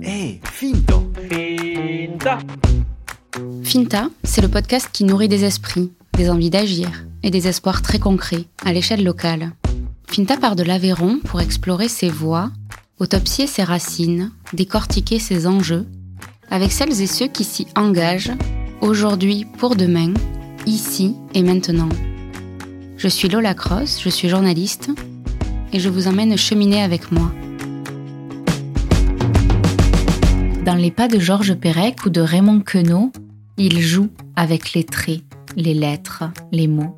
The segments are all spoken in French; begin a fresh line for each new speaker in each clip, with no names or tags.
Hey, Finto
Finta
Finta, c'est le podcast qui nourrit des esprits, des envies d'agir et des espoirs très concrets à l'échelle locale. Finta part de l'Aveyron pour explorer ses voies, autopsier ses racines, décortiquer ses enjeux, avec celles et ceux qui s'y engagent, aujourd'hui pour demain, ici et maintenant. Je suis Lola Cross, je suis journaliste, et je vous emmène cheminer avec moi. Dans les pas de Georges Perec ou de Raymond Queneau, il joue avec les traits, les lettres, les mots.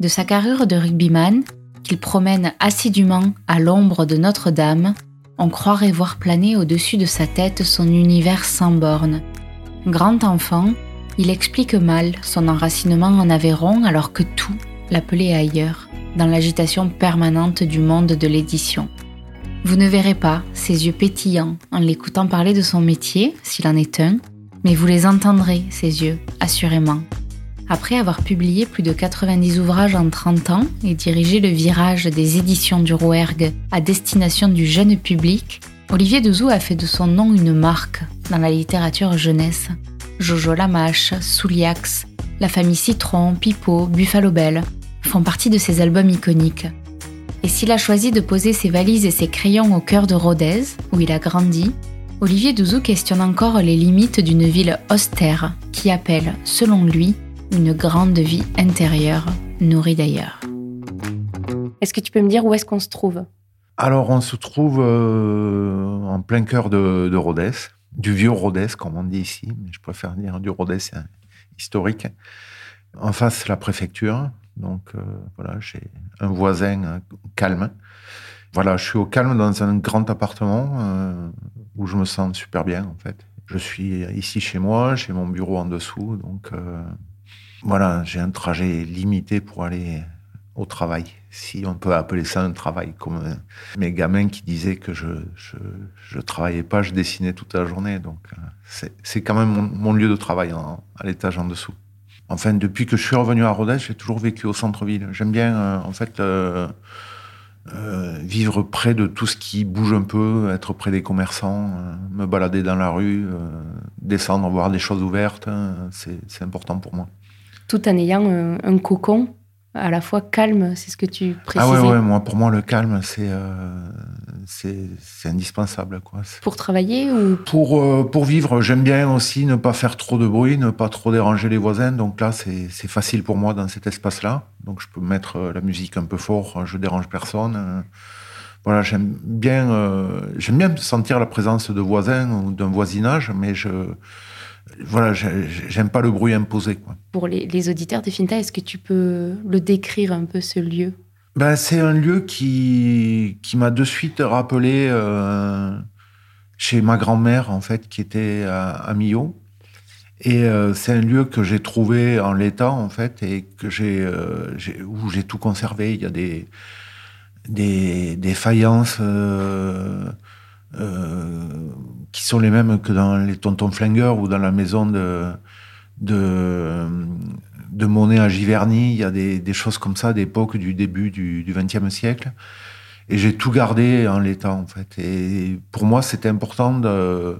De sa carrure de rugbyman, qu'il promène assidûment à l'ombre de Notre-Dame, on croirait voir planer au-dessus de sa tête son univers sans bornes. Grand enfant, il explique mal son enracinement en Aveyron alors que tout l'appelait ailleurs, dans l'agitation permanente du monde de l'édition. Vous ne verrez pas ses yeux pétillants en l'écoutant parler de son métier, s'il en est un, mais vous les entendrez, ces yeux, assurément. Après avoir publié plus de 90 ouvrages en 30 ans et dirigé le virage des éditions du Rouergue à destination du jeune public, Olivier Dezou a fait de son nom une marque dans la littérature jeunesse. Jojo Lamache, Souliax, la famille Citron, Pipo, Buffalo Bell font partie de ses albums iconiques. Et s'il a choisi de poser ses valises et ses crayons au cœur de Rodez, où il a grandi, Olivier Douzou questionne encore les limites d'une ville austère qui appelle, selon lui, une grande vie intérieure, nourrie d'ailleurs.
Est-ce que tu peux me dire où est-ce qu'on se trouve?
Alors, on se trouve euh, en plein cœur de, de Rodez, du vieux Rodez, comme on dit ici, mais je préfère dire du Rodez historique. En face, la préfecture. Donc, euh, voilà, j'ai un voisin euh, calme. Voilà, je suis au calme dans un grand appartement euh, où je me sens super bien, en fait. Je suis ici chez moi, j'ai mon bureau en dessous, donc voilà, j'ai un trajet limité pour aller au travail, si on peut appeler ça un travail, comme mes gamins qui disaient que je, je, travaillais pas, je dessinais toute la journée, donc c'est quand même mon, lieu de travail à l'étage en dessous. Enfin, depuis que je suis revenu à Rodez, j'ai toujours vécu au centre-ville. J'aime bien, euh, en fait, euh, euh, vivre près de tout ce qui bouge un peu, être près des commerçants, me balader dans la rue, descendre, voir des choses ouvertes. hein, c'est important pour moi.
Tout en ayant un cocon à la fois calme, c'est ce que tu précisais.
Ah ouais, ouais, moi, pour moi, le calme, c'est euh, c'est indispensable. Quoi.
Pour travailler ou?
Pour, euh, pour vivre, j'aime bien aussi ne pas faire trop de bruit, ne pas trop déranger les voisins. Donc là, c'est facile pour moi dans cet espace-là. Donc je peux mettre euh, la musique un peu fort, je dérange personne. Voilà, j'aime bien, euh, j'aime bien sentir la présence de voisins ou d'un voisinage, mais je, voilà, j'ai- j'aime pas le bruit imposé. Quoi.
pour les, les auditeurs des Finta, est-ce que tu peux le décrire un peu ce lieu?
Ben, c'est un lieu qui, qui m'a de suite rappelé euh, chez ma grand-mère, en fait, qui était à, à Millau. Et euh, c'est un lieu que j'ai trouvé en l'état, en fait, et que j'ai, euh, où j'ai tout conservé. Il y a des, des, des faïences euh, qui sont les mêmes que dans les Tontons Flingueurs ou dans la maison de, de, Monet à Giverny. Il y a des, choses comme ça d'époque du début du XXe siècle. Et j'ai tout gardé en l'état, en fait. Et pour moi, c'était important euh,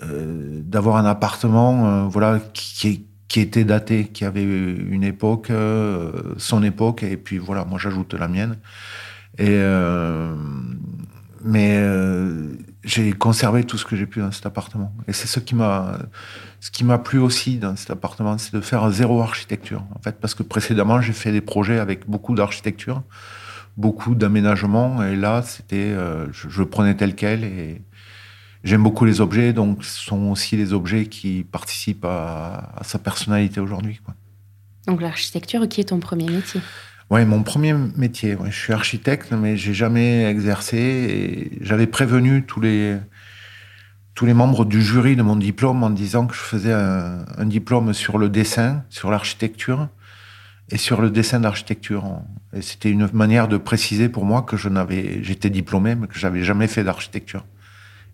d'avoir un appartement euh, voilà, qui, qui était daté, qui avait une époque, euh, son époque, et puis voilà, moi j'ajoute la mienne. Et, mais j'ai conservé tout ce que j'ai pu dans cet appartement. Et c'est ce qui m'a, ce qui m'a plu aussi dans cet appartement, c'est de faire zéro architecture. En fait, parce que précédemment, j'ai fait des projets avec beaucoup d'architecture, beaucoup d'aménagement, et là, c'était, euh, je, je prenais tel quel. Et j'aime beaucoup les objets, donc ce sont aussi les objets qui participent à, sa personnalité aujourd'hui.
Donc l'architecture, qui est ton premier métier?
Ouais, mon premier métier. je suis architecte, mais j'ai jamais exercé. J'avais prévenu tous les tous les membres du jury de mon diplôme en disant que je faisais un, un diplôme sur le dessin, sur l'architecture et sur le dessin d'architecture. Et c'était une manière de préciser pour moi que je n'avais, j'étais diplômé, mais que j'avais jamais fait d'architecture.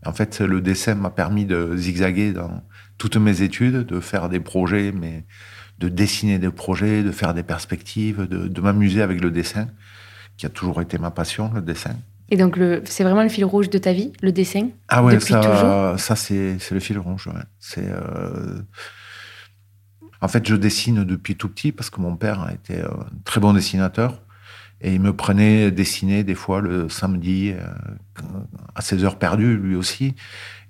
En fait, le dessin m'a permis de zigzaguer dans toutes mes études, de faire des projets, mais de dessiner des projets, de faire des perspectives, de, de m'amuser avec le dessin, qui a toujours été ma passion, le dessin.
Et donc, c'est vraiment le fil rouge de ta vie, le dessin
Ah ouais,
Depuis
ça,
toujours?
ça c'est c'est le fil rouge. ouais. C'est euh, en fait, je dessine depuis tout petit parce que mon père a été euh, un très bon dessinateur et il me prenait dessiner des fois le samedi euh, à ses heures perdues, lui aussi.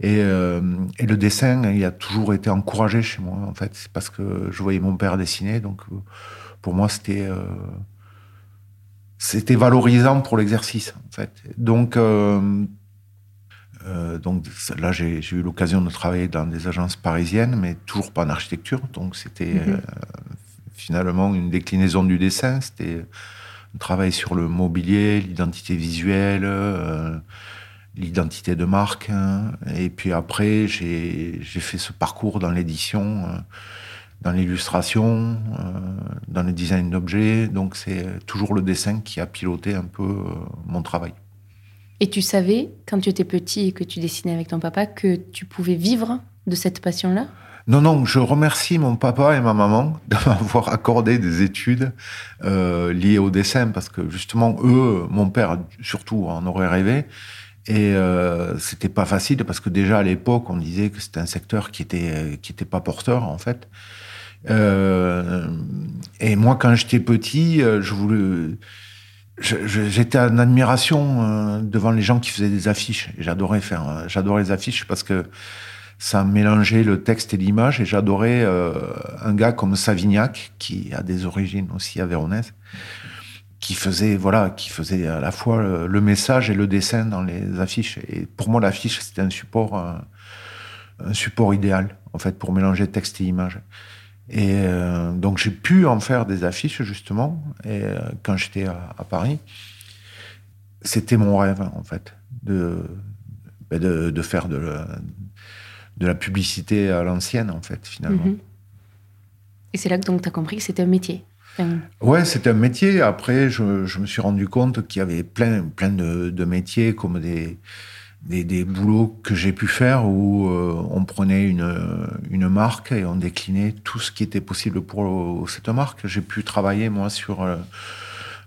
Et, euh, et le dessin, il a toujours été encouragé chez moi. En fait, c'est parce que je voyais mon père dessiner, donc euh, pour moi, c'était euh, c'était valorisant pour l'exercice. En fait, donc. euh, euh, donc là, j'ai eu l'occasion de travailler dans des agences parisiennes, mais toujours pas en architecture. Donc c'était
Mhm.
euh, finalement une déclinaison du dessin. C'était un travail sur le mobilier, l'identité visuelle, euh, l'identité de marque. hein. Et puis après, j'ai fait ce parcours dans l'édition, euh, dans l'illustration, euh, dans le design d'objets. Donc c'est toujours le dessin qui a piloté un peu mon travail.
Et tu savais, quand tu étais petit et que tu dessinais avec ton papa, que tu pouvais vivre de cette passion-là?
Non, non, je remercie mon papa et ma maman de m'avoir accordé des études euh, liées au dessin parce que justement, eux, mon père surtout, en aurait rêvé. Et euh, c'était pas facile parce que déjà à l'époque, on disait que c'était un secteur qui était qui était pas porteur en fait. Euh, et moi, quand j'étais petit, euh, je voulais, j'étais en admiration devant les gens qui faisaient des affiches. J'adorais faire, j'adorais les affiches parce que ça mélangeait le texte et l'image. Et j'adorais euh, un gars comme Savignac, qui a des origines aussi avéronaises, qui faisait, voilà, qui faisait à la fois le, message et le dessin dans les affiches. Et pour moi, l'affiche, c'était un support, un support idéal, en fait, pour mélanger texte et image. Et euh, donc, j'ai pu en faire des affiches, justement, et, euh, quand j'étais à, Paris. C'était mon rêve, en fait, de, ben, de, de faire de, de la publicité à l'ancienne, en fait, finalement.
Mhm. Et c'est là que tu as compris que c'était un métier. Enfin,
Ouais, c'était un métier. Après, je, je me suis rendu compte qu'il y avait plein, plein de, de métiers, comme des, des, des boulots que j'ai pu faire où euh, on prenait une, une marque et on déclinait tout ce qui était possible pour cette marque. J'ai pu travailler, moi, sur.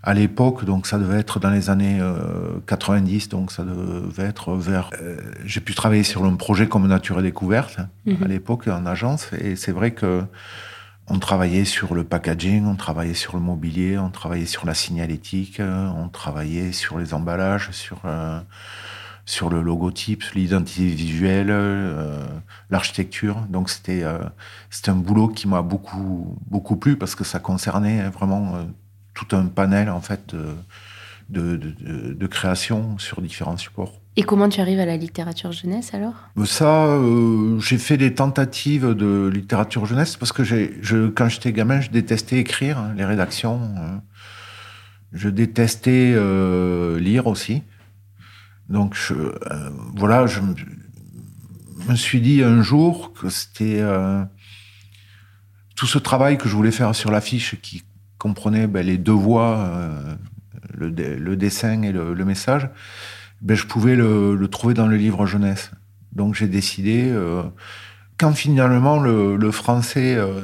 Euh, à l'époque, donc ça devait être dans les années euh, 90, donc ça devait être vers. euh, j'ai pu travailler sur un projet comme Nature et Découverte hein,
Mhm.
à l'époque en agence, et c'est vrai que on travaillait sur le packaging, on travaillait sur le mobilier, on travaillait sur la signalétique, euh, on travaillait sur les emballages, sur euh, sur le logotype, l'identité visuelle, euh, l'architecture. Donc c'était euh, c'était un boulot qui m'a beaucoup beaucoup plu parce que ça concernait vraiment euh, tout un panel en fait de de, de, de- de création sur différents supports.
Et comment tu arrives à la littérature jeunesse alors?
Ça, euh, j'ai fait des tentatives de littérature jeunesse parce que j'ai, je, quand j'étais gamin, je détestais écrire, hein, les rédactions. hein. Je détestais euh, lire aussi. Donc, je, euh, voilà, je me, suis dit un jour que c'était euh, tout ce travail que je voulais faire sur l'affiche qui comprenait ben, les deux voix, euh, le, le dessin et le, le message, ben, je pouvais le, le trouver dans le livre jeunesse. Donc j'ai décidé, euh, quand finalement le, français euh,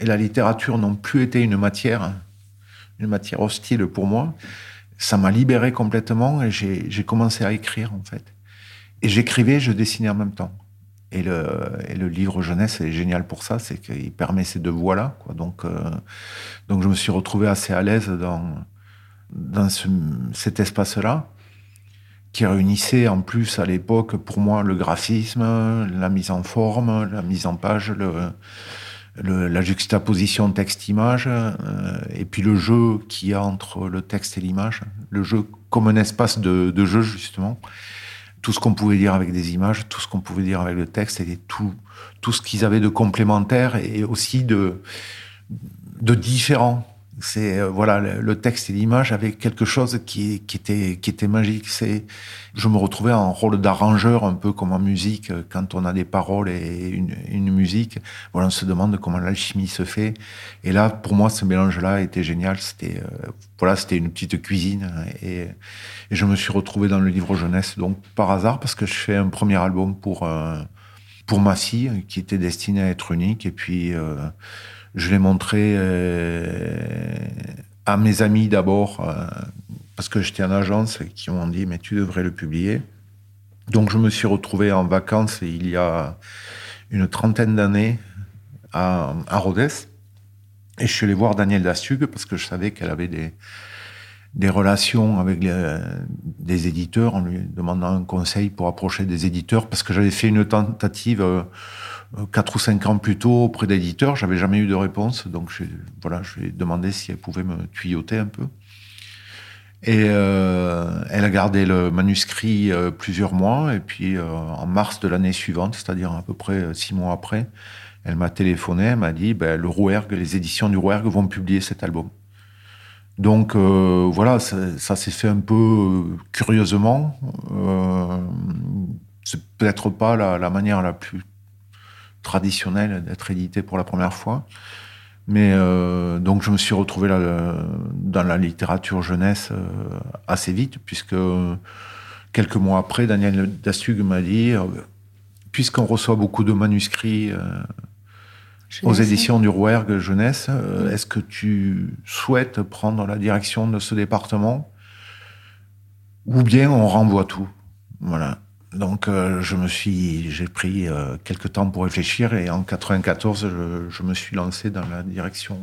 et la littérature n'ont plus été une matière, une matière hostile pour moi, ça m'a libéré complètement et j'ai commencé à écrire en fait. Et j'écrivais, je dessinais en même temps. Et le, et le livre jeunesse est génial pour ça, c'est qu'il permet ces deux voies-là. Donc, euh, donc je me suis retrouvé assez à l'aise dans, dans ce- cet espace-là, qui réunissait en plus à l'époque pour moi le graphisme, la mise en forme, la mise en page, la juxtaposition texte-image, euh, et puis le jeu qu'il y a entre le texte et l'image, le jeu comme un espace de jeu justement. Tout ce qu'on pouvait dire avec des images, tout ce qu'on pouvait dire avec le texte, et tout, tout ce qu'ils avaient de complémentaire et aussi de, de différent. C'est euh, voilà, le, texte et l'image avaient quelque chose qui, était qui était magique. C'est, je me retrouvais en rôle d'arrangeur, un peu comme en musique, euh, quand on a des paroles et une, musique. Voilà, on se demande comment l'alchimie se fait. Et là, pour moi, ce mélange-là était génial. C'était euh, voilà, c'était une petite cuisine et, et je me suis retrouvé dans le livre jeunesse, donc par hasard, parce que je fais un premier album pour euh, pour ma fille qui était destinée à être unique et puis je l'ai montré euh, à mes amis d'abord euh, parce que j'étais en agence et qui m'ont dit mais tu devrais le publier. Donc je me suis retrouvé en vacances il y a une trentaine d'années à, à Rhodes et je suis allé voir Daniel Dastugue parce que je savais qu'elle avait des, des relations avec des éditeurs en lui demandant un conseil pour approcher des éditeurs parce que j'avais fait une tentative euh, quatre ou cinq ans plus tôt auprès d'éditeurs, j'avais jamais eu de réponse, donc je, voilà, lui ai demandé si elle pouvait me tuyauter un peu. Et euh, elle a gardé le manuscrit euh, plusieurs mois, et puis euh, en mars de l'année suivante, c'est-à-dire à peu près six mois après, elle m'a téléphoné, elle m'a dit ben, le Rouergue, les éditions du Rouergue vont publier cet album. Donc euh, voilà, ça, s'est fait un peu euh, curieusement. Euh, c'est peut-être pas la, manière la plus traditionnelle d'être édité pour la première fois. Mais euh, donc je me suis retrouvé là, dans la littérature jeunesse euh, assez vite, puisque quelques mois après, Daniel Dastugue m'a dit, puisqu'on reçoit beaucoup de manuscrits aux éditions du Rouergue Jeunesse. Euh, Est-ce que tu souhaites prendre la direction de ce département? Ou bien on renvoie tout? Voilà. Donc euh, je me suis, j'ai pris euh, quelques temps pour réfléchir et en 94 je, je, me suis lancé dans la direction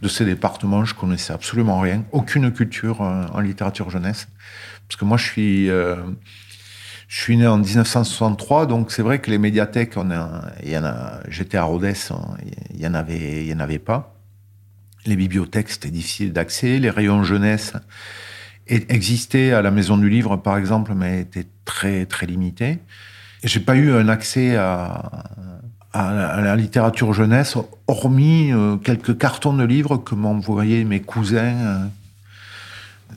de ces départements. Je connaissais absolument rien, aucune culture euh, en littérature jeunesse, parce que moi je suis je suis né en 1963, donc c'est vrai que les médiathèques, on a, il y en a, j'étais à Rodez, il y en avait, il y en avait pas. Les bibliothèques, c'était difficile d'accès. Les rayons jeunesse existaient à la Maison du Livre, par exemple, mais étaient très, très limités. Et j'ai pas eu un accès à, à, la littérature jeunesse, hormis euh, quelques cartons de livres que m'envoyaient mes cousins euh,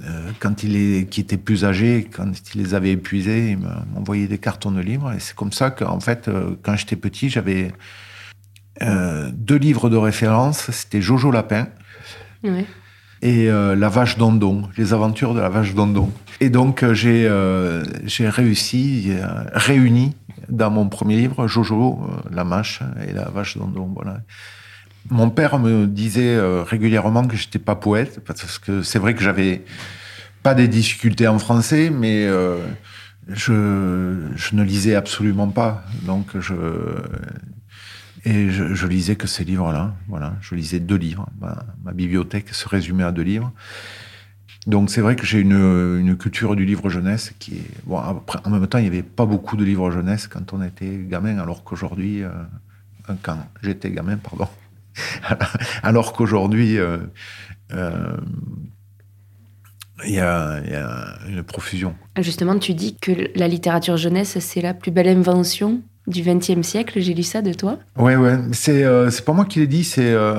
euh, quand il est, qui était plus âgé, quand il les avait épuisés, il m'envoyait des cartons de livres. Et c'est comme ça qu'en fait, quand j'étais petit, j'avais deux livres de référence. C'était Jojo Lapin. Et euh, La Vache Dondon, les aventures de la Vache Dondon. Et donc, euh, j'ai j'ai réussi, réuni dans mon premier livre Jojo, la Mâche et la Vache Dondon. Voilà. Mon père me disait euh, régulièrement que j'étais pas poète parce que c'est vrai que j'avais pas des difficultés en français, mais euh, je, je, ne lisais absolument pas. Donc je et je, lisais que ces livres-là. Voilà, je lisais deux livres. Ma, bibliothèque se résumait à deux livres. Donc c'est vrai que j'ai une, culture du livre jeunesse qui est bon. En même temps, il n'y avait pas beaucoup de livres jeunesse quand on était gamin, alors qu'aujourd'hui, euh, quand j'étais gamin, pardon. Alors qu'aujourd'hui, euh, euh, il y, a, une profusion.
Justement, tu dis que la littérature jeunesse, c'est la plus belle invention du XXe siècle. J'ai lu ça de toi.
Ouais, ouais. C'est euh, pas moi qui l'ai dit, c'est euh,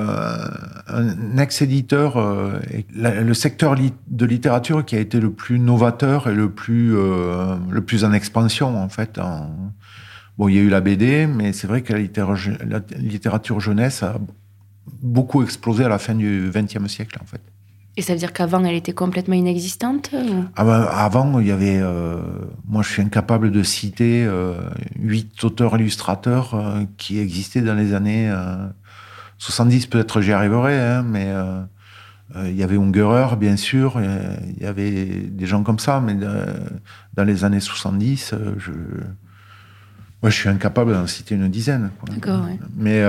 un ex-éditeur, euh, le secteur de littérature qui a été le plus novateur et le plus le plus en expansion en fait. Bon, il y a eu la BD, mais c'est vrai que la la littérature jeunesse a beaucoup explosé à la fin du XXe siècle, en fait.
Et ça veut dire qu'avant, elle était complètement inexistante ou...
ah ben, Avant, il y avait... Euh, moi, je suis incapable de citer euh, huit auteurs-illustrateurs euh, qui existaient dans les années 70. Peut-être j'y arriverai, hein, mais il y avait Ungerer, bien sûr. Il y avait des gens comme ça, mais dans les années 70, je... Moi, je suis incapable d'en citer une dizaine.
D'accord, ouais.
Mais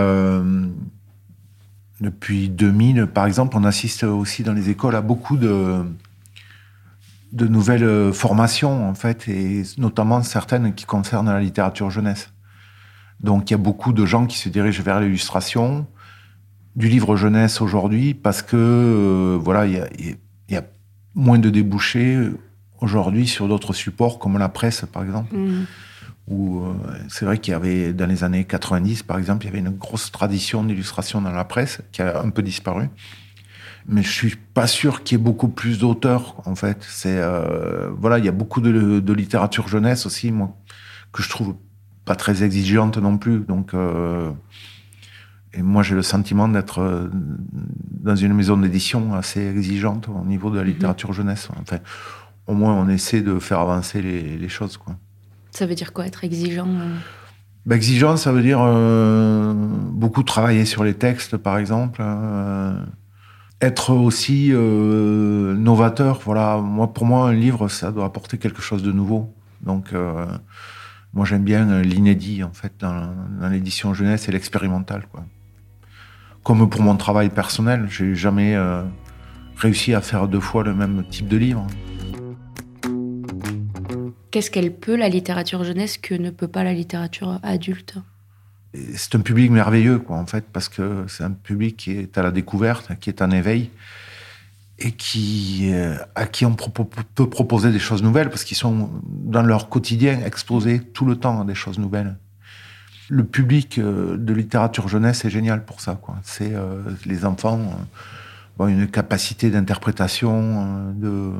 depuis 2000, par exemple, on assiste aussi dans les écoles à beaucoup de, nouvelles formations, en fait, et notamment certaines qui concernent la littérature jeunesse. Donc, il y a beaucoup de gens qui se dirigent vers l'illustration du livre jeunesse aujourd'hui parce que, euh, voilà, il y a, moins de débouchés aujourd'hui sur d'autres supports comme la presse, par exemple. Mmh où euh, c'est vrai qu'il y avait, dans les années 90, par exemple, il y avait une grosse tradition d'illustration dans la presse qui a un peu disparu. Mais je suis pas sûr qu'il y ait beaucoup plus d'auteurs, en fait. C'est, euh, voilà, il y a beaucoup de, de, littérature jeunesse aussi, moi, que je trouve pas très exigeante non plus. Donc, euh, et moi, j'ai le sentiment d'être dans une maison d'édition assez exigeante au niveau de la littérature jeunesse. Enfin, au moins, on essaie de faire avancer les, les choses, quoi.
Ça veut dire quoi, être exigeant euh...
bah, Exigeant, ça veut dire euh, beaucoup travailler sur les textes, par exemple. Euh, être aussi novateur. Voilà, pour moi, un livre, ça doit apporter quelque chose de nouveau. Donc, moi, j'aime bien l'inédit, en fait, dans, dans l'édition jeunesse et l'expérimental. Comme pour mon travail personnel, j'ai jamais réussi à faire deux fois le même type de livre.
Qu'est-ce qu'elle peut, la littérature jeunesse, que ne peut pas la littérature adulte?
C'est un public merveilleux, quoi, en fait, parce que c'est un public qui est à la découverte, qui est en éveil, et qui, euh, à qui on peut proposer des choses nouvelles, parce qu'ils sont dans leur quotidien exposés tout le temps à des choses nouvelles. Le public euh, de littérature jeunesse est génial pour ça. C'est euh, les enfants ont une capacité d'interprétation de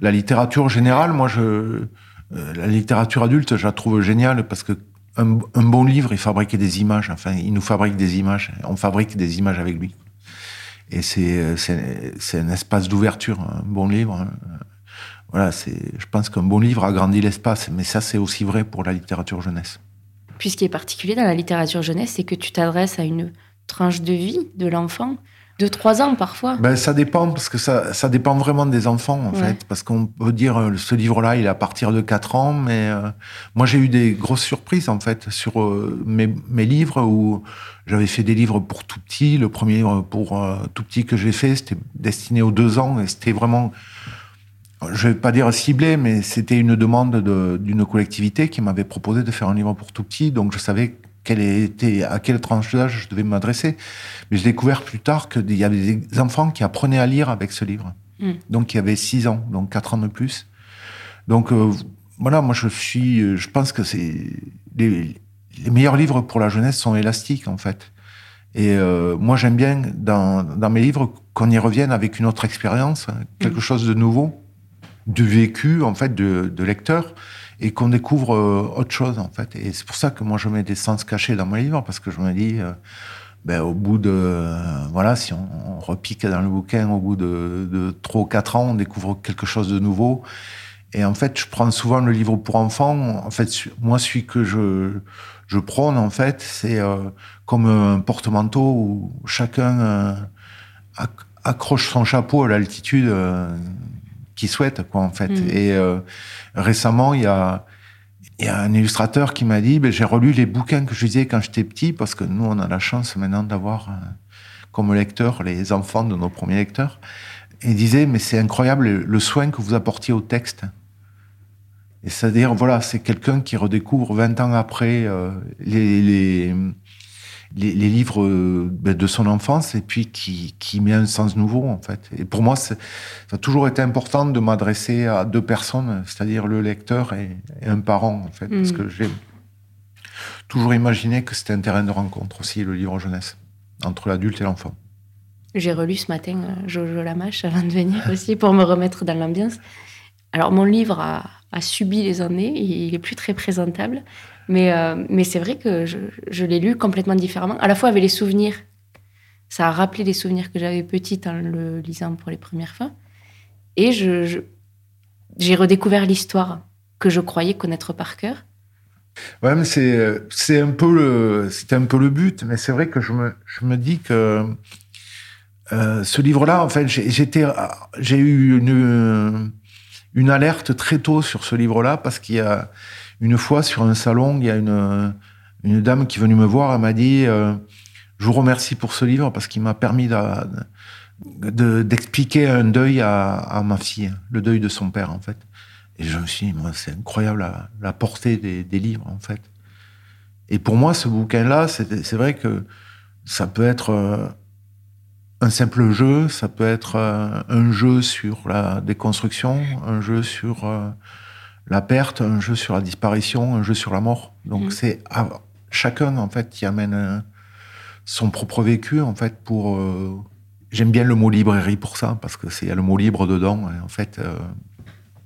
la littérature générale. Moi, je euh, la littérature adulte, je la trouve géniale parce que un, bon livre, il fabrique des images. Enfin, il nous fabrique des images. On fabrique des images avec lui. Et c'est euh, un espace d'ouverture, un bon livre. hein. Voilà, c'est. Je pense qu'un bon livre agrandit l'espace, mais ça, c'est aussi vrai pour la littérature jeunesse.
Puis ce qui est particulier dans la littérature jeunesse, c'est que tu t'adresses à une tranche de vie de l'enfant, de 3 ans parfois.
Ben, ça dépend, parce que ça, ça dépend vraiment des enfants, en
Ouais.
fait. Parce qu'on peut dire, euh, ce livre-là, il est à partir de 4 ans, mais euh, moi, j'ai eu des grosses surprises, en fait, sur euh, mes, mes livres, où j'avais fait des livres pour tout petit. Le premier livre pour euh, tout petit que j'ai fait, c'était destiné aux 2 ans, et c'était vraiment, je vais pas dire ciblé, mais c'était une demande de- d'une collectivité qui m'avait proposé de faire un livre pour tout petit, donc je savais quelle était, à quelle tranche d'âge je devais m'adresser. Mais j'ai découvert plus tard qu'il y avait des enfants qui apprenaient à lire avec ce livre.
Mm.
Donc, il y avait 6 ans, donc 4 ans de plus. Donc, euh, voilà, moi, je suis, euh, je pense que c'est, les, les meilleurs livres pour la jeunesse sont élastiques, en fait. Et euh, moi, j'aime bien, dans, dans mes livres, qu'on y revienne avec une autre expérience, hein, quelque chose de nouveau, du vécu, en fait, de, de lecteur, et qu'on découvre euh, autre chose, en fait. Et c'est pour ça que moi, je mets des sens cachés dans mes livres, parce que je me dis, euh, ben, au bout de, euh, voilà, si on, repique dans le bouquin, au bout de, de 3 ou 4 ans, on découvre quelque chose de nouveau. Et en fait, je prends souvent le livre pour enfants. En fait, moi, celui que je, je prône, en fait, c'est comme un porte-manteau où chacun acc- accroche son chapeau à l'altitude qu'il souhaite, quoi, en fait.
Mm.
Et euh, récemment, il y a, il y a un illustrateur qui m'a dit, ben, j'ai relu les bouquins que je lisais quand j'étais petit, parce que nous, on a la chance maintenant d'avoir, euh, comme lecteur, les enfants de nos premiers lecteurs. Et il disait, mais c'est incroyable le- le soin que vous apportiez au texte. Et c'est-à-dire, voilà, c'est quelqu'un qui redécouvre 20 ans après euh, les, les, les, les livres euh, ben, de son enfance et puis qui, qui met un sens nouveau, en fait. Et pour moi, ça a toujours été important de m'adresser à deux personnes, c'est-à-dire le lecteur et, et un parent, en fait, parce
Mm.
que j'ai toujours imaginé que c'était un terrain de rencontre aussi, le livre jeunesse, entre l'adulte et l'enfant.
J'ai relu ce matin euh, Jojo Lamache avant de venir aussi pour me remettre dans l'ambiance. Alors, mon livre a, a subi les années, il est plus très présentable, mais, euh, mais c'est vrai que je, l'ai lu complètement différemment, à la fois avec les souvenirs. Ça a rappelé les souvenirs que j'avais petite en le lisant pour les premières fois. Et j'ai redécouvert l'histoire que je croyais connaître par cœur.
Ouais, mais c'est euh, c'est un peu le c'était un peu le but, mais c'est vrai que je me je me dis que euh, ce livre-là, en fait, j'étais j'ai eu une une alerte très tôt sur ce livre-là parce qu'il y a une fois sur un salon, il y a une dame qui est venue me voir, elle m'a dit euh, je vous remercie pour ce livre parce qu'il m'a permis d'expliquer un deuil à, ma fille, le deuil de son père, en fait. Et je me suis dit, c'est incroyable la, portée des, livres, en fait. Et pour moi, ce bouquin-là, c'est vrai que ça peut être euh, un simple jeu, ça peut être euh, un jeu sur la déconstruction, un jeu sur la perte, un jeu sur la disparition, un jeu sur la mort. Donc
Mhm.
c'est chacun, en fait, qui amène euh, son propre vécu, en fait, pour... euh, J'aime bien le mot librairie pour ça, parce que c'est y a le mot libre dedans, et en fait... euh,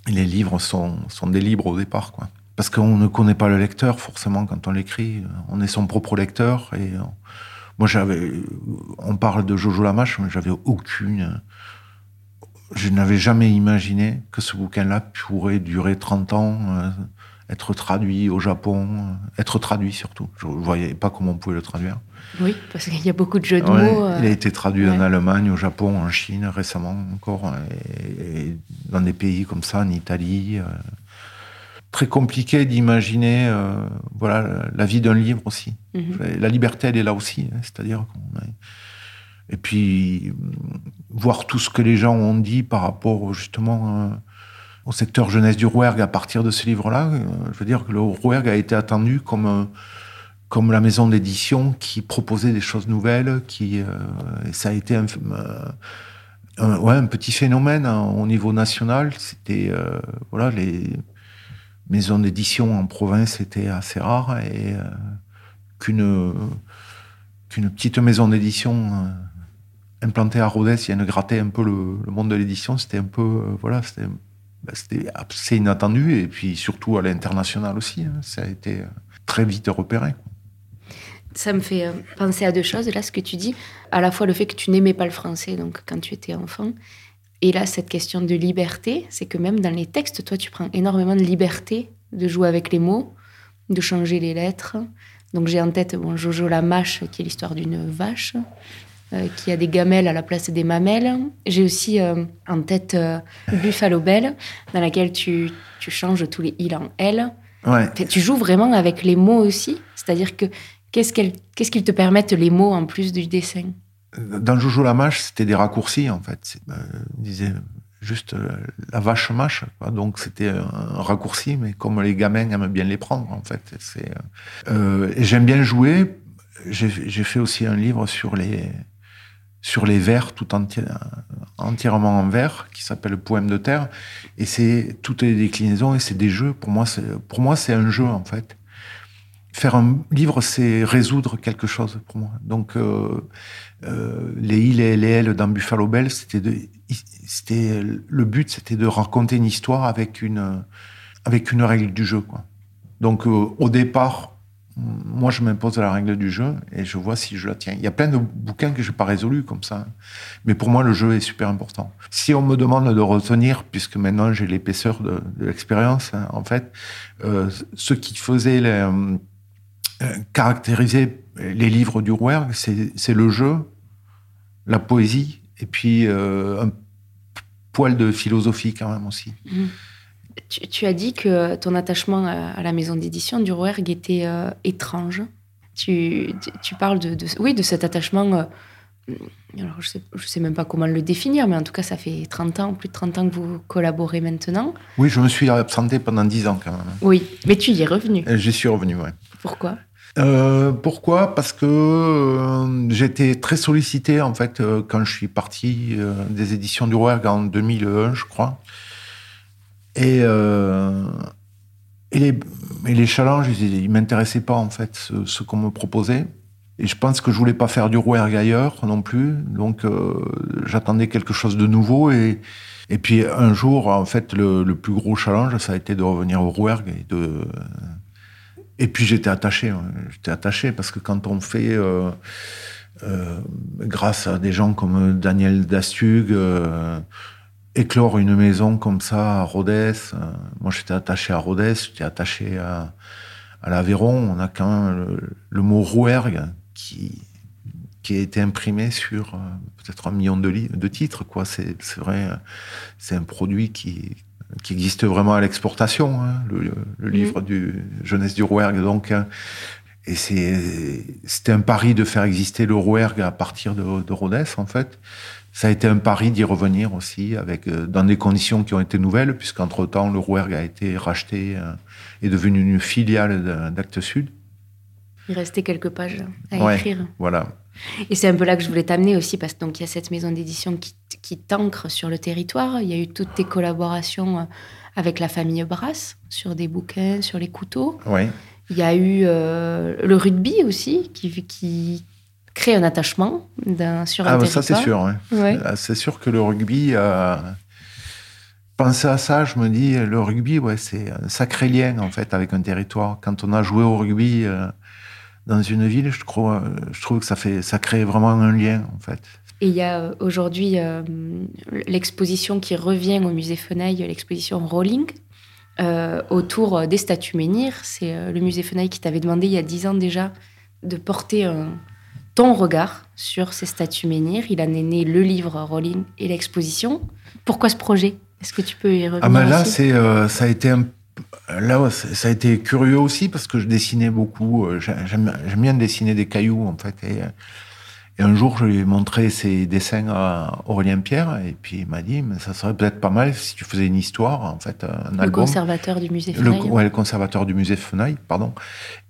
les livres sont, sont des livres au départ, quoi. Parce qu'on ne connaît pas le lecteur, forcément, quand on l'écrit. On est son propre lecteur. Et euh, moi, j'avais. On parle de Jojo Lamache, mais j'avais aucune. Je n'avais jamais imaginé que ce bouquin-là pourrait durer 30 ans, euh, être traduit au Japon, euh, être traduit surtout. Je ne voyais pas comment on pouvait le traduire.
Oui, parce qu'il y a beaucoup de jeux de mots.
Il a été traduit en Allemagne, au Japon, en Chine récemment encore, et, dans des pays comme ça, en Italie. très compliqué d'imaginer voilà, la vie d'un livre aussi. Mhm. La liberté, elle est là aussi. Hein, c'est-à-dire qu'on et puis, voir tout ce que les gens ont dit par rapport justement euh, au secteur jeunesse du Rouergue à partir de ce livre-là. Euh, je veux dire que le Rouergue a été attendu comme, euh, comme la maison d'édition qui proposait des choses nouvelles, qui, et ça a été un, ouais, un petit phénomène hein, au niveau national. C'était, voilà, les maisons d'édition en province étaient assez rares et qu'une qu'une petite maison d'édition implanté à Rodez, il y a une gratté un peu le, monde de l'édition. C'était un peu, euh, voilà, bah, c'était assez inattendu et puis surtout à l'international aussi. Hein. ça a été euh, très vite repéré.
Ça me fait euh, penser à deux choses. Là, ce que tu dis, à la fois le fait que tu n'aimais pas le français, donc quand tu étais enfant, et là, cette question de liberté, c'est que même dans les textes, toi, tu prends énormément de liberté de jouer avec les mots, de changer les lettres. Donc j'ai en tête bon, Jojo la mâche, qui est l'histoire d'une vache. Euh, qui a des gamelles à la place des mamelles. J'ai aussi euh, en tête euh, Buffalo Bell, dans laquelle tu, tu, changes tous les il en elle.
Ouais.
Tu joues vraiment avec les mots aussi, c'est-à-dire que qu'est-ce qu'ils te permettent les mots en plus du dessin?
Dans Jojo la mâche, c'était des raccourcis en fait. Euh, disait juste la vache mâche, donc c'était un raccourci, mais comme les gamins aiment bien les prendre en fait. Et j'aime bien jouer. J'ai fait aussi un livre sur les sur les vers, tout entièrement en vers, qui s'appelle le Poème de terre. Et c'est toutes les déclinaisons et c'est des jeux. Pour moi, pour moi, c'est un jeu, en fait. Faire un livre, c'est résoudre quelque chose pour moi. Donc, euh, euh, les il et les elle dans Buffalo Bell, c'était le but, c'était de raconter une histoire avec une, règle du jeu. Donc, euh, au départ, moi, je m'impose la règle du jeu et je vois si je la tiens. Il y a plein de bouquins que je n'ai pas résolus comme ça. Mais pour moi, le jeu est super important. Si on me demande de retenir, puisque maintenant j'ai l'épaisseur de, l'expérience, hein, en fait, euh, ce qui faisait euh, caractériser les livres du Rouergue, c'est le jeu, la poésie et puis euh, un poil de philosophie quand même aussi. Mmh.
Tu, as dit que ton attachement à, la maison d'édition du Rouergue était euh, étrange. Tu, parles de, oui, de cet attachement. Euh, alors, je ne sais, même pas comment le définir, mais en tout cas, ça fait 30 ans, plus de 30 ans que vous collaborez maintenant.
Oui, je me suis absenté pendant 10 ans quand même.
Oui, mais tu y es revenu.
J'y suis revenu, oui.
Pourquoi?
Euh, pourquoi? Parce que j'étais très sollicité en fait quand je suis parti des éditions du Rouergue en 2001, je crois. Et, euh, et, les, challenges, ils ne m'intéressaient pas, en fait, ce, qu'on me proposait. Et je pense que je voulais pas faire du rouergue ailleurs non plus. Donc, euh, j'attendais quelque chose de nouveau. Et, puis, un jour, en fait, le, plus gros challenge, ça a été de revenir au rouergue et de... Et puis j'étais attaché, j'étais attaché parce que quand on fait, euh, grâce à des gens comme Daniel Dastug, éclore une maison comme ça à Rodez. Euh, moi, j'étais attaché à Rodez, j'étais attaché à, à l'Aveyron. On a quand même le, mot Rouergue qui, qui a été imprimé sur euh, peut-être un million de, de titres. Quoi. C'est, vrai, c'est un produit qui, qui existe vraiment à l'exportation, hein, le, le, livre du Jeunesse du Rouergue. Donc, euh, et c'était un pari de faire exister le Rouergue à partir de, de Rodez, en fait ça a été un pari d'y revenir aussi, avec, euh, dans des conditions qui ont été nouvelles, puisqu'entre-temps, le Rouergue a été racheté euh, et devenu une filiale d'Actes Sud.
Il restait quelques pages à écrire.
Voilà.
Et c'est un peu là que je voulais t'amener aussi, parce qu'il y a cette maison d'édition qui, qui t'ancre sur le territoire. Il y a eu toutes tes collaborations euh, avec la famille Brasse sur des bouquins, sur les couteaux.
Oui.
Il y a eu le rugby aussi, qui, qui, créer un attachement sur un
ah,
bah,
Ça, c'est sûr. Ah, c'est sûr que le rugby. Euh, penser à ça, je me dis, le rugby, ouais, c'est un sacré lien, en fait, avec un territoire. Quand on a joué au rugby euh, dans une ville, je, crois, je trouve que ça, fait, ça crée vraiment un lien, en fait.
Et il y a euh, aujourd'hui l'exposition qui revient au musée Feneil, l'exposition Rolling, euh, autour des statues menhirs. C'est le musée Fenaille qui t'avait demandé il y a dix ans déjà de porter ton regard sur ces statues menhirs. Il est né le livre Rolling et l'exposition. Pourquoi ce projet? Est-ce que tu peux y revenir
Ah ben là, c'est, ça a été un Là, ça a été curieux aussi parce que je dessinais beaucoup. J'aime j'aime bien dessiner des cailloux, en fait. Et, et un jour, je lui ai montré ses dessins à Aurélien Pierre, et puis il m'a dit, mais ça serait peut-être pas mal si tu faisais une histoire, en fait, un
Le
album.
conservateur du musée
Le,
Fenaille.
ouais, le conservateur du musée Fenaille, pardon.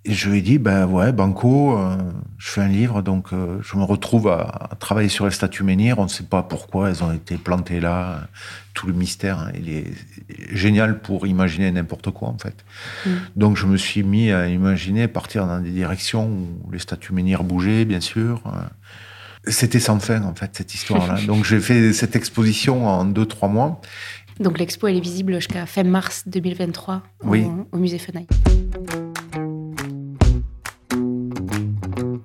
Et je lui ai dit, ben ouais, Banco, euh, je fais un livre, donc euh, je me retrouve à, à travailler sur les statues menhirs. On ne sait pas pourquoi elles ont été plantées là. Tout le mystère, hein, il est génial pour imaginer n'importe quoi, en fait.
Mm.
Donc je me suis mis à imaginer, partir dans des directions où les statues menhirs bougeaient, bien sûr. Euh, C'était sans fin, en fait, cette histoire-là. donc j'ai fait cette exposition en deux, trois mois.
Donc l'expo, elle est visible jusqu'à fin mars 2023 au-
Oui.
au, musée Fenaille.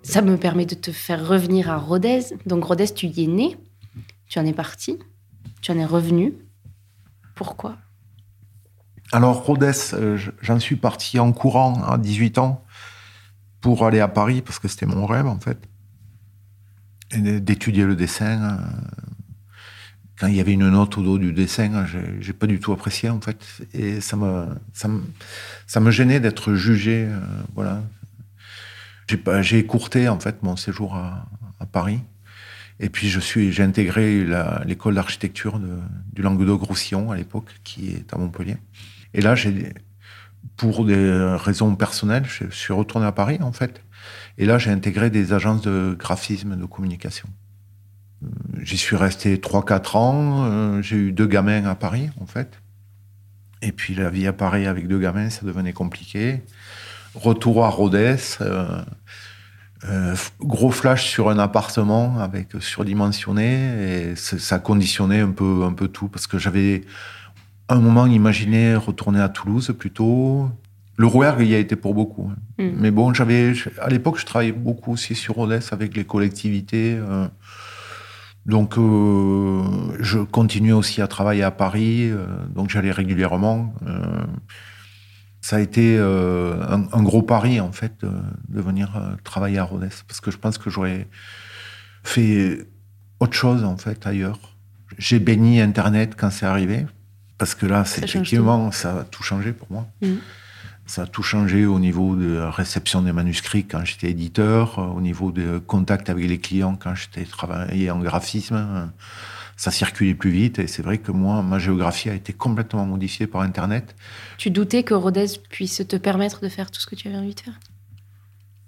Ça me permet de te faire revenir à Rodez. Donc Rodez, tu y es né, tu en es parti, tu en es revenu. Pourquoi?
Alors, Rhodes, euh, je- j'en suis parti en courant à 18 ans pour aller à Paris, parce que c'était mon rêve, en fait, d'étudier le dessin. euh, Quand il y avait une note au dos du dessin, j'ai- j'ai pas du tout apprécié, en fait. Et ça me, ça me, ça me gênait d'être jugé, euh, voilà. J'ai J'ai écourté, en fait, mon séjour à, Paris. Et puis, j'ai intégré l'école d'architecture du Languedoc-Roussillon, à l'époque, qui est à Montpellier. Et là, pour des raisons personnelles, je suis retourné à Paris, en fait. Et là, j'ai intégré des agences de graphisme, de communication. Euh, J'y suis resté 3-4 ans. euh, J'ai eu deux gamins à Paris, en fait. Et puis, la vie à Paris avec deux gamins, ça devenait compliqué. Retour à Rodez. euh, gros flash sur un appartement avec surdimensionné et ça conditionnait un peu un peu tout parce que j'avais un moment imaginé retourner à Toulouse plutôt le Rouergue y a été pour beaucoup hein.
Mm.
mais bon j'avais à l'époque je travaillais beaucoup aussi sur Rodez avec les collectivités euh, donc euh, je continuais aussi à travailler à Paris euh, donc j'allais régulièrement ça a été un, un gros pari, en fait, de, de venir travailler à Rodez. Parce que je pense que j'aurais fait autre chose, en fait, ailleurs. J'ai béni Internet quand c'est arrivé. Parce que là, c'est effectivement, ça a tout changé pour moi.
Mhm.
Ça a tout changé au niveau de la réception des manuscrits quand j'étais éditeur, euh, au niveau de contact avec les clients quand j'étais travaillé en graphisme. Ça circulait plus vite et c'est vrai que moi, ma géographie a été complètement modifiée par Internet.
Tu doutais que Rodez puisse te permettre de faire tout ce que tu avais envie de faire?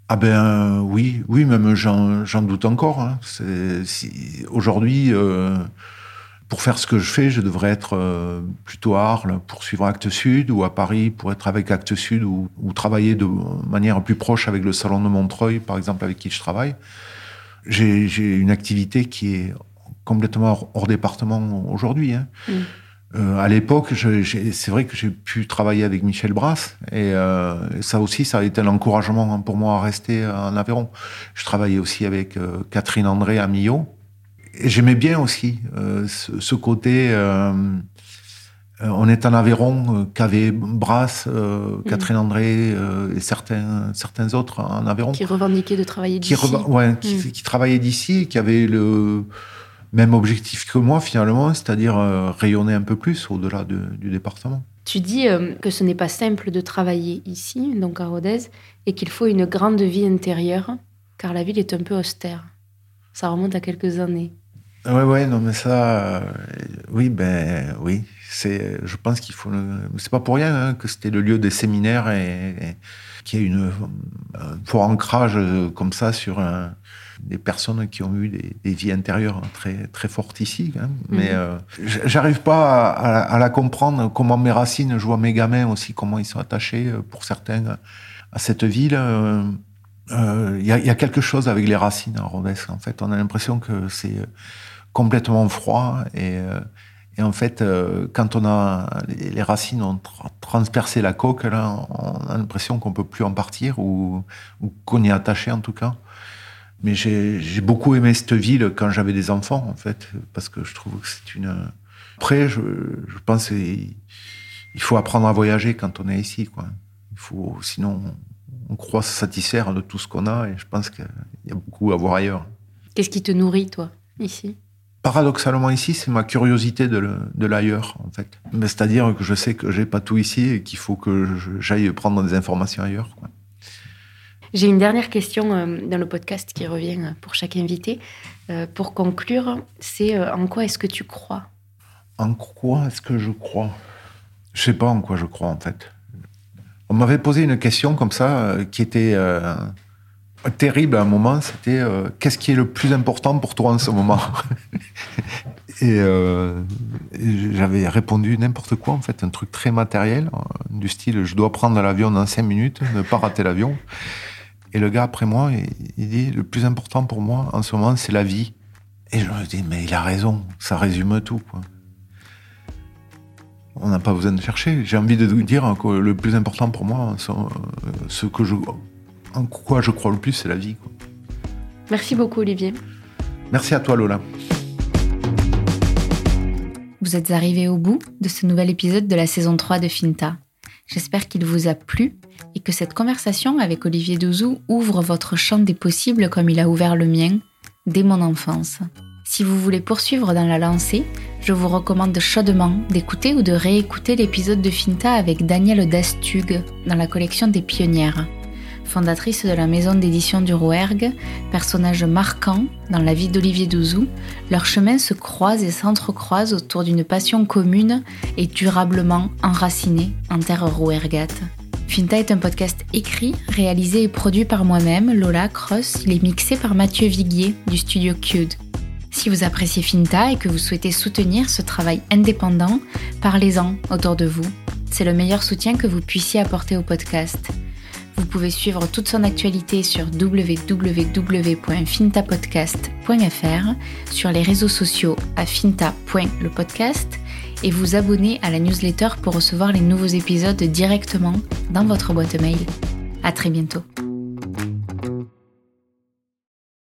Ah ben euh, oui, oui, même j'en doute encore. hein. Si- Aujourd'hui, euh, pour faire ce que je fais, je devrais être euh, plutôt à Arles pour suivre Actes Sud ou à Paris pour être avec Actes Sud ou, ou travailler de manière plus proche avec le Salon de Montreuil, par exemple, avec qui je travaille. J'ai une activité qui est complètement hors, département aujourd'hui. hein.
Mm.
Euh, à l'époque, c'est vrai que j'ai pu travailler avec Michel Brasse et euh, ça aussi, ça a été un encouragement pour moi à rester en Aveyron. Je travaillais aussi avec euh, Catherine André à Millau j'aimais bien aussi euh, ce, ce côté. euh, euh, on est en Aveyron, qu'avait Brasse, euh, Catherine André et certains, certains autres en Aveyron
Qui revendiquait de travailler d'ici
reva- ouais, qui,
Mm.
qui travaillait d'ici, qui avait le même objectif que moi finalement, c'est-à-dire rayonner un peu plus au-delà de- du département.
Tu dis euh, que ce n'est pas simple de travailler ici, donc à Rodez, et qu'il faut une grande vie intérieure, car la ville est un peu austère. Ça remonte à quelques années.
Ouais, ouais, non, mais ça, euh, oui, ben, oui, c'est, je pense qu'il faut, le- c'est pas pour rien hein, que c'était le lieu des séminaires et, et qu'il y ait une, un fort ancrage euh, comme ça sur un- des personnes qui ont eu des, des vies intérieures très, très fortes ici. hein. Mais
Mhm.
euh, j- j'arrive pas à, la comprendre, comment mes racines, je vois mes gamins aussi, comment ils sont attachés, euh, pour certains, à cette ville. euh, euh, Il y, a- il y a quelque chose avec les racines à Rodez. En fait, on a l'impression que c'est complètement froid et, euh, en fait, euh, quand on a les, racines ont tra- transpercé la coque, là, on a l'impression qu'on peut plus en partir ou, qu'on est attaché en tout cas. Mais j'ai beaucoup aimé cette ville quand j'avais des enfants, en fait, parce que je trouve que c'est une. Après, je, je pense qu'il il faut apprendre à voyager quand on est ici, quoi. Il faut, sinon, on croit se satisfaire de tout ce qu'on a et je pense qu'il y a beaucoup à voir ailleurs.
Qu'est-ce qui te nourrit, toi, ici?
Paradoxalement, ici, c'est ma curiosité de l'ailleurs, en fait. C'est-à-dire que je sais que j'ai pas tout ici et qu'il faut que j'aille prendre des informations ailleurs.
J'ai une dernière question euh, dans le podcast qui revient pour chaque invité. Euh, pour conclure, c'est euh, en quoi est-ce que tu crois?
En quoi est-ce que je crois? Je sais pas en quoi je crois, en fait. On m'avait posé une question comme ça qui était terrible à un moment, c'était euh, qu'est-ce qui est le plus important pour toi en ce moment? Euh, Et, j'avais répondu n'importe quoi, en fait, un truc très matériel, euh, du style je dois prendre l'avion dans cinq minutes, ne pas rater l'avion. Et le gars après moi, il, dit le plus important pour moi en ce moment, c'est la vie. Et je me dis mais il a raison, ça résume tout. Quoi. On n'a pas besoin de chercher. J'ai envie de vous dire que le plus important pour moi, ce que je en quoi je crois le plus, c'est la vie.
Merci beaucoup, Olivier.
Merci à toi, Lola.
Vous êtes arrivé au bout de ce nouvel épisode de la saison 3 de Finta. J'espère qu'il vous a plu et que cette conversation avec Olivier Douzou ouvre votre champ des possibles comme il a ouvert le mien dès mon enfance. Si vous voulez poursuivre dans la lancée, je vous recommande chaudement d'écouter ou de réécouter l'épisode de Finta avec Daniel Dastug dans la collection des pionnières fondatrice de la maison d'édition du Rouergue, personnage marquant dans la vie d'Olivier Douzou, leurs chemins se croisent et s'entrecroisent autour d'une passion commune et durablement enracinée en terre rouergate. Finta est un podcast écrit, réalisé et produit par moi-même, Lola Cross. Il est mixé par Mathieu Viguier du studio Cud. Si vous appréciez Finta et que vous souhaitez soutenir ce travail indépendant, parlez-en autour de vous. C'est le meilleur soutien que vous puissiez apporter au podcast. Vous pouvez suivre toute son actualité sur www.fintapodcast.fr, sur les réseaux sociaux à finta.lepodcast et vous abonner à la newsletter pour recevoir les nouveaux épisodes directement dans votre boîte mail. À très bientôt.